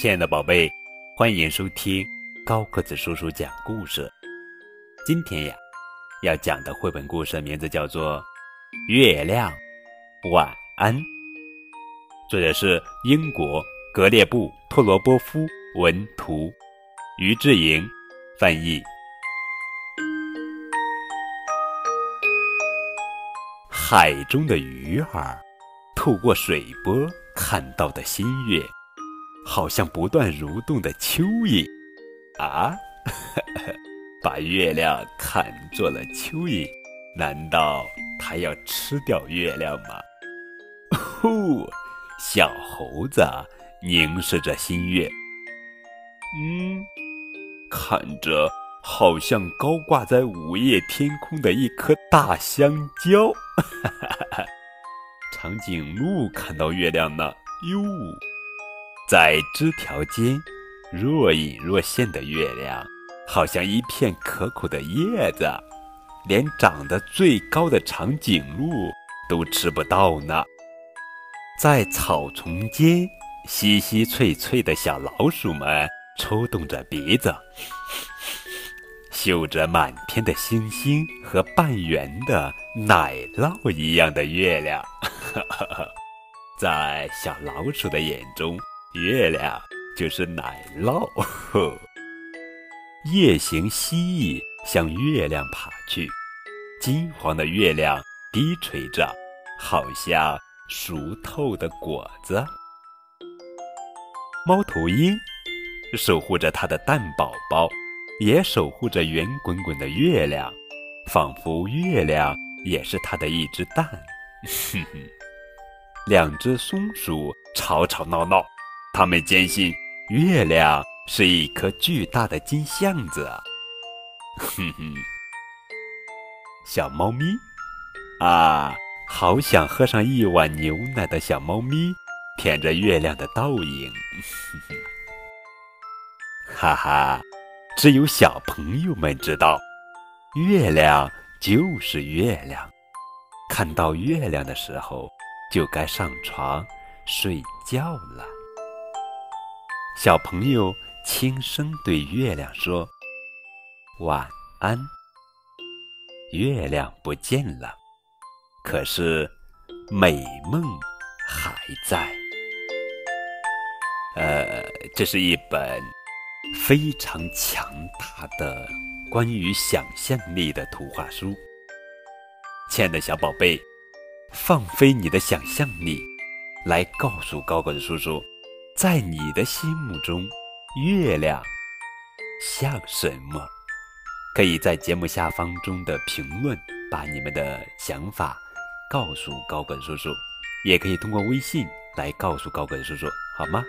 亲爱的宝贝，欢迎收听高个子叔叔讲故事。今天呀，要讲的绘本故事名字叫做《月亮晚安》，作者是英国格列布·托罗波夫文图，于志莹翻译。海中的鱼儿透过水波看到的新月。好像不断蠕动的蚯蚓，啊，把月亮看作了蚯蚓，难道它要吃掉月亮吗？呼，小猴子凝视着新月，嗯，看着好像高挂在午夜天空的一颗大香蕉。长颈鹿看到月亮呢，哟。在枝条间，若隐若现的月亮，好像一片可口的叶子，连长得最高的长颈鹿都吃不到呢。在草丛间，稀稀脆脆的小老鼠们抽动着鼻子，嗅着满天的星星和半圆的奶酪一样的月亮。在小老鼠的眼中。月亮就是奶酪。夜行蜥蜴向月亮爬去，金黄的月亮低垂着，好像熟透的果子。猫头鹰守护着它的蛋宝宝，也守护着圆滚滚的月亮，仿佛月亮也是它的一只蛋。哼哼，两只松鼠吵吵闹闹。他们坚信月亮是一颗巨大的金橡子。哼哼，小猫咪啊，好想喝上一碗牛奶的小猫咪，舔着月亮的倒影。哈哈，只有小朋友们知道，月亮就是月亮。看到月亮的时候，就该上床睡觉了。小朋友轻声对月亮说：“晚安。”月亮不见了，可是美梦还在。呃，这是一本非常强大的关于想象力的图画书。亲爱的小宝贝，放飞你的想象力，来告诉高高的叔叔。在你的心目中，月亮像什么？可以在节目下方中的评论把你们的想法告诉高本叔叔，也可以通过微信来告诉高本叔叔，好吗？